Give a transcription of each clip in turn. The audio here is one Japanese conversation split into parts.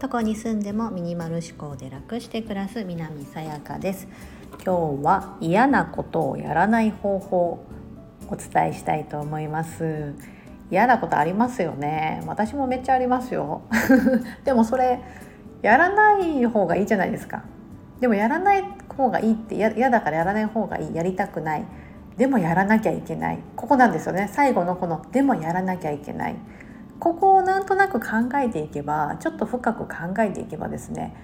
どこに住んでもミニマル思考で楽して暮らす南さやかです。今日は嫌なことをやらない方法お伝えしたいと思います。嫌なことありますよね。私もめっちゃありますよ。でもそれやらない方がいいじゃないですか。でもやらない方がいいって嫌だからやらない方がいい。やりたくない。でもやらなきゃいけない。ここなんですよね。最後のこの「でもやらなきゃいけない」ここをなんとなく考えていけばちょっと深く考えていけばですね。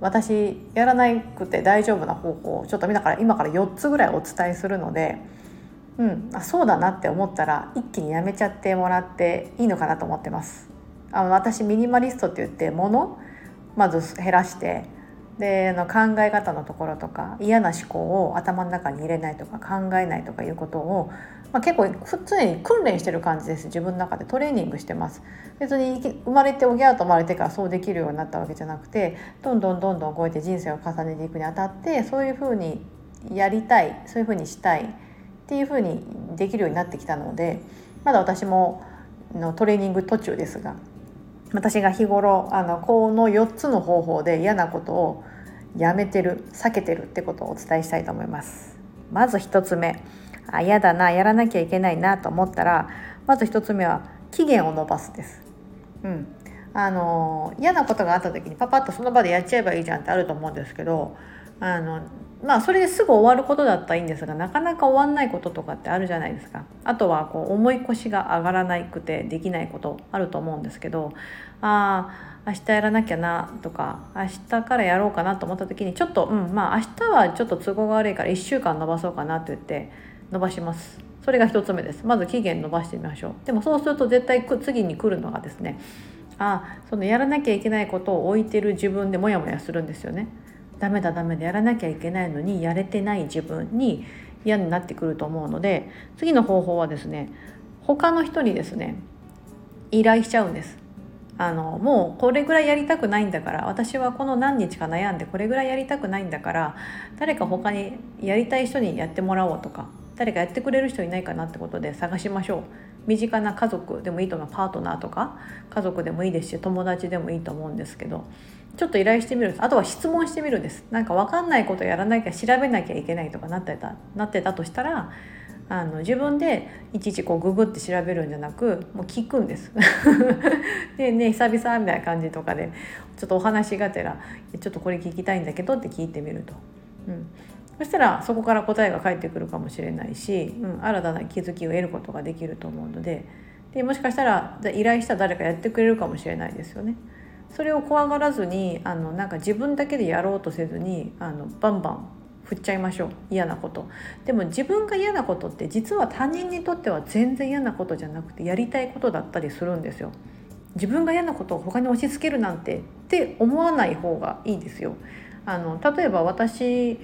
私やらなくて大丈夫な方法をちょっと今から今から4つぐらいお伝えするので、うん、あそうだなって思ったら一気にやめちゃってもらっていいのかなと思ってます。あの私ミニマリストって言って物まず減らしてでの考え方のところとか嫌な思考を頭の中に入れないとか考えないとかいうことを、まあ、結構常に訓練してる感じです自分の中で。トレーニングしてます。別に生まれておぎゃーと生まれてからそうできるようになったわけじゃなくてどんどんどんどんこうやって人生を重ねていくにあたってそういうふうにやりたいそういうふうにしたいっていうふうにできるようになってきたのでまだ私ものトレーニング途中ですが私が日頃あのこの4つの方法で嫌なことをやめてる避けてるってことをお伝えしたいと思います。まず1つ目あ嫌だなやらなきゃいけないなと思ったらまず1つ目は期限を延ばすです。うん。あの嫌なことがあった時にパパッとその場でやっちゃえばいいじゃんってあると思うんですけどあのまあそれですぐ終わることだったらいいんですがなかなか終わんないこととかってあるじゃないですか。あとはこう重い腰が上がらなくてできないことあると思うんですけどああ明日やらなきゃなとか明日からやろうかなと思った時にちょっとうんまあ明日はちょっと都合が悪いから1週間延ばそうかなって言って伸ばします。それが1つ目です。まず期限伸ばしてみましょう。でもそうすると絶対次に来るのがですねあそのやらなきゃいけないことを置いてる自分でモヤモヤするんですよね。ダメだダメだやらなきゃいけないのにやれてない自分に嫌になってくると思うので次の方法はですね他の人にですね依頼しちゃうんです。あのもうこれぐらいやりたくないんだから私はこの何日か悩んでこれぐらいやりたくないんだから誰か他にやりたい人にやってもらおうとか誰かやってくれる人いないかなってことで探しましょう。身近な家族でもいいと思う。パートナーとか家族でもいいですし友達でもいいと思うんですけどちょっと依頼してみるあとは質問してみるんですなんか分かんないことやらなきゃ調べなきゃいけないとかなってたなってたとしたらあの自分でいちいちこうググって調べるんじゃなくもう聞くんです。でね久々みたいな感じとかでちょっとお話がてら「ちょっとこれ聞きたいんだけど」って聞いてみると。うん、そしたらそこから答えが返ってくるかもしれないし、うん、新たな気づきを得ることができると思うのででもしかしたら依頼した誰かやってくれるかもしれないですよね。それを怖がらずにあのなんか自分だけでやろうとせずにあのバンバン振っちゃいましょう。嫌なこと。でも自分が嫌なことって実は他人にとっては全然嫌なことじゃなくてやりたいことだったりするんですよ。自分が嫌なことを他に押し付けるなんてって思わない方がいいですよ。あの例えば私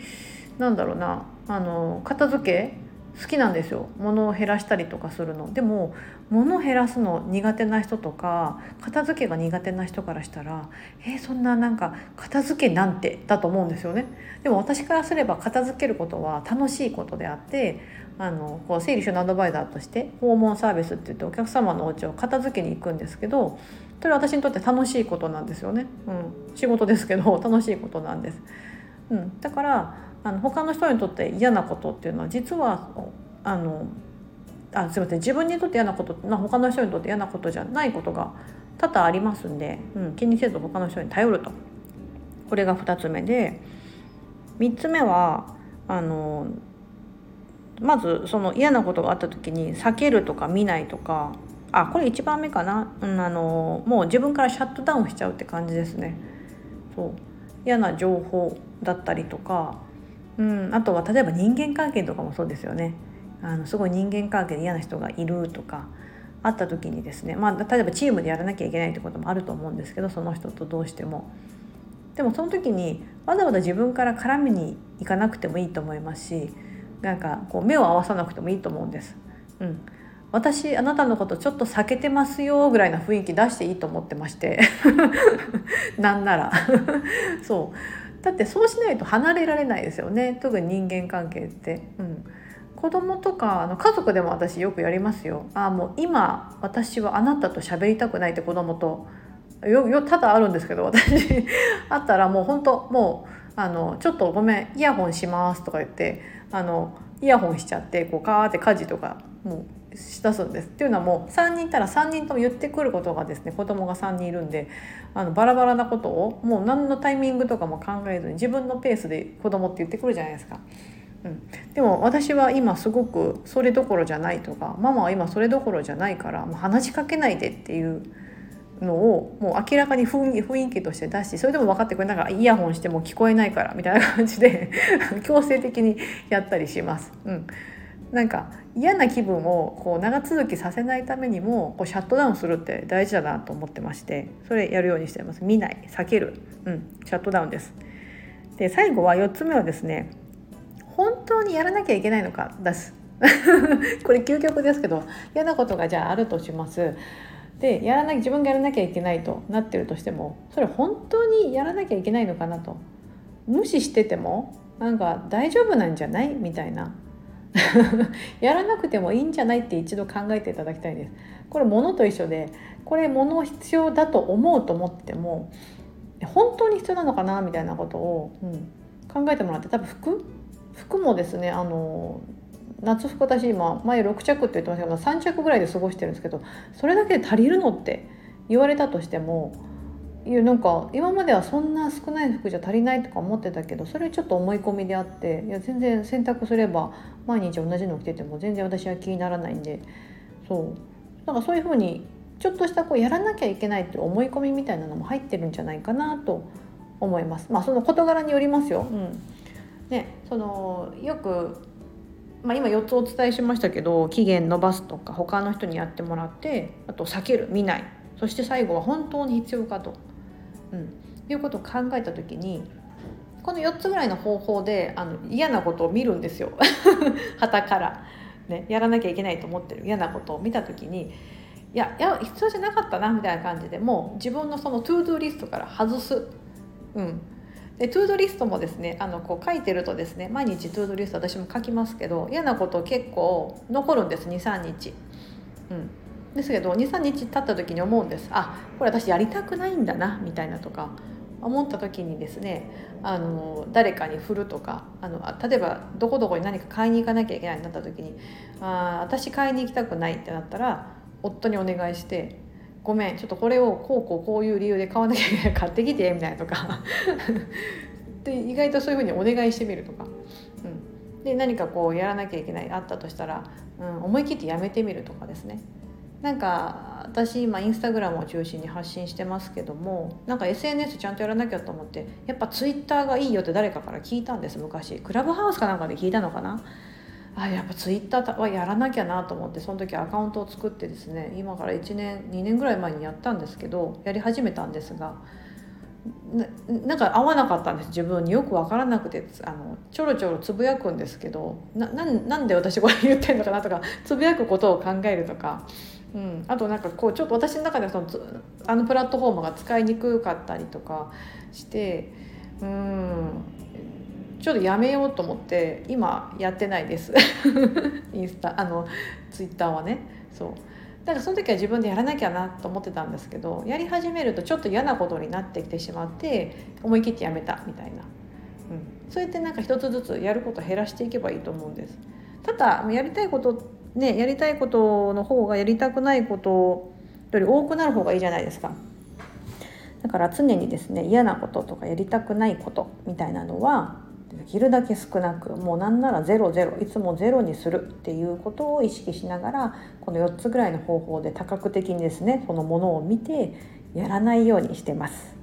なんだろうなあの片付け好きなんですよ。物を減らしたりとかするの。でも物を減らすの苦手な人とか片付けが苦手な人からしたらえー、そんななんか片付けなんてだと思うんですよね。でも私からすれば片付けることは楽しいことであってあのこう整理収納アドバイザーとして訪問サービスって言ってお客様のお家を片付けに行くんですけどそれは私にとって楽しいことなんですよね、うん、仕事ですけど楽しいことなんです、うん、だからあの他の人にとって嫌なことっていうのは実はあのあすいません。自分にとって嫌なことな他の人にとって嫌なことじゃないことが多々ありますんで、うん、気にせず他の人に頼ると。これが2つ目で3つ目はあのまずその嫌なことがあった時に避けるとか見ないとかあこれ1番目かな、うん、あのもう自分からシャットダウンしちゃうって感じですね。そう。嫌な情報だったりとかうん、あとは例えば人間関係とかもそうですよね。あのすごい人間関係で嫌な人がいるとかあった時にですね、まあ、例えばチームでやらなきゃいけないってこともあると思うんですけどその人とどうしても。でもその時にわざわざ自分から絡みに行かなくてもいいと思いますしなんかこう目を合わさなくてもいいと思うんです。うん、私あなたのことちょっと避けてますよぐらいな雰囲気出していいと思ってまして。なんなら。そう。だってそうしないと離れられないですよね特に人間関係って。うん子供とかあの家族でも私よくやりますよ。ああもう今私はあなたと喋りたくないって子供とよよ多々あるんですけど私 あったらもう本当もうあのちょっとごめんイヤホンしますとか言ってあのイヤホンしちゃってこうカーって家事とかもうしだすんです。っていうのはもう3人いたら3人とも言ってくることがですね子供が3人いるんであのバラバラなことをもう何のタイミングとかも考えずに自分のペースで子供って言ってくるじゃないですか。うん、でも私は今すごくそれどころじゃないとかママは今それどころじゃないからもう話しかけないでっていうのをもう明らかに雰囲気として出しそれでも分かってくれなんかイヤホンしても聞こえないからみたいな感じで強制的にやったりします。うんなんか嫌な気分をこう長続きさせないためにもこうシャットダウンするって大事だなと思ってましてそれやるようにしてます。見ない。避ける、うん、シャットダウンです。で最後は4つ目はですね本当にやらなきゃいけないのかです。これ究極ですけど嫌なことがじゃああるとします。でやらな自分がやらなきゃいけないとなってるとしてもそれ本当にやらなきゃいけないのかなと。無視しててもなんか大丈夫なんじゃない？みたいな。やらなくてもいいんじゃないって一度考えていただきたいです。これ物と一緒でこれ物必要だと思うと思っても本当に必要なのかなみたいなことを、うん、考えてもらって多分服？服もですねあの夏服私今前6着って言ってましたけど3着ぐらいで過ごしてるんですけどそれだけで足りるのって言われたとしてもいやなんか今まではそんな少ない服じゃ足りないとか思ってたけどそれちょっと思い込みであっていや全然洗濯すれば毎日同じの着てても全然私は気にならないんでそうなんかそういうふうにちょっとしたこうやらなきゃいけないって思い込みみたいなのも入ってるんじゃないかなと思います。まあその事柄によりますよ。うん、ねそのよくまあ、今4つお伝えしましたけど期限延ばすとか他の人にやってもらってあと避ける見ないそして最後は本当に必要かとうん、いうことを考えた時にこの4つぐらいの方法であの嫌なことを見るんですよ。傍から、ね、やらなきゃいけないと思ってる。嫌なことを見た時にいやいや必要じゃなかったなみたいな感じでもう自分のそのトゥードゥリストから外す。うん。でトゥードリストもですねあのこう書いてるとですね毎日トゥードリスト私も書きますけど嫌なこと結構残るんです23日。うん。ですけど23日経った時に思うんです。あこれ私やりたくないんだなみたいなとか思った時にですねあの誰かに振るとかあの例えばどこどこに何か買いに行かなきゃいけないになった時にあ私買いに行きたくないってなったら夫にお願いして「ごめんちょっとこれをこうこうこういう理由で買わなきゃいけない買ってきて」みたいなとか。で意外とそういうふうにお願いしてみるとか。うん、で何かこうやらなきゃいけないあったとしたら、うん、思い切ってやめてみるとかですね。なんか私今インスタグラムを中心に発信してますけどもなんか SNS ちゃんとやらなきゃと思ってやっぱツイッターがいいよって誰かから聞いたんです昔。クラブハウスかなんかで聞いたのかな？あやっぱツイッターはやらなきゃなと思ってその時アカウントを作ってですね今から1年2年ぐらい前にやったんですけどやり始めたんですがなんか合わなかったんです。自分によく分からなくてあのちょろちょろつぶやくんですけどななんで私これ言ってんのかなとか つぶやくことを考えるとかうん、あとなんかこうちょっと私の中ではそのあのプラットフォームが使いにくかったりとかしてうん。ちょっとやめようと思って今やってないです。インスタあのツイッターはね。そう。だかその時は自分でやらなきゃなと思ってたんですけどやり始めるとちょっと嫌なことになってきてしまって思い切ってやめたみたいな、うん、そうやってなんか一つずつやることを減らしていけばいいと思うんです。ただやりたいことねやりたいことの方がやりたくないことより多くなる方がいいじゃないですか。だから常にですね嫌なこととかやりたくないことみたいなのはできるだけ少なくもうなんならゼロゼロいつもゼロにするっていうことを意識しながらこの4つぐらいの方法で多角的にですねそのものを見てやらないようにしてます。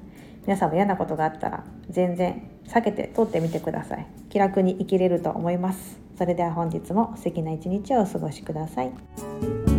皆さんも嫌なことがあったら全然避けて通ってみてください。気楽に生きれると思います。それでは本日も素敵な一日をお過ごしください。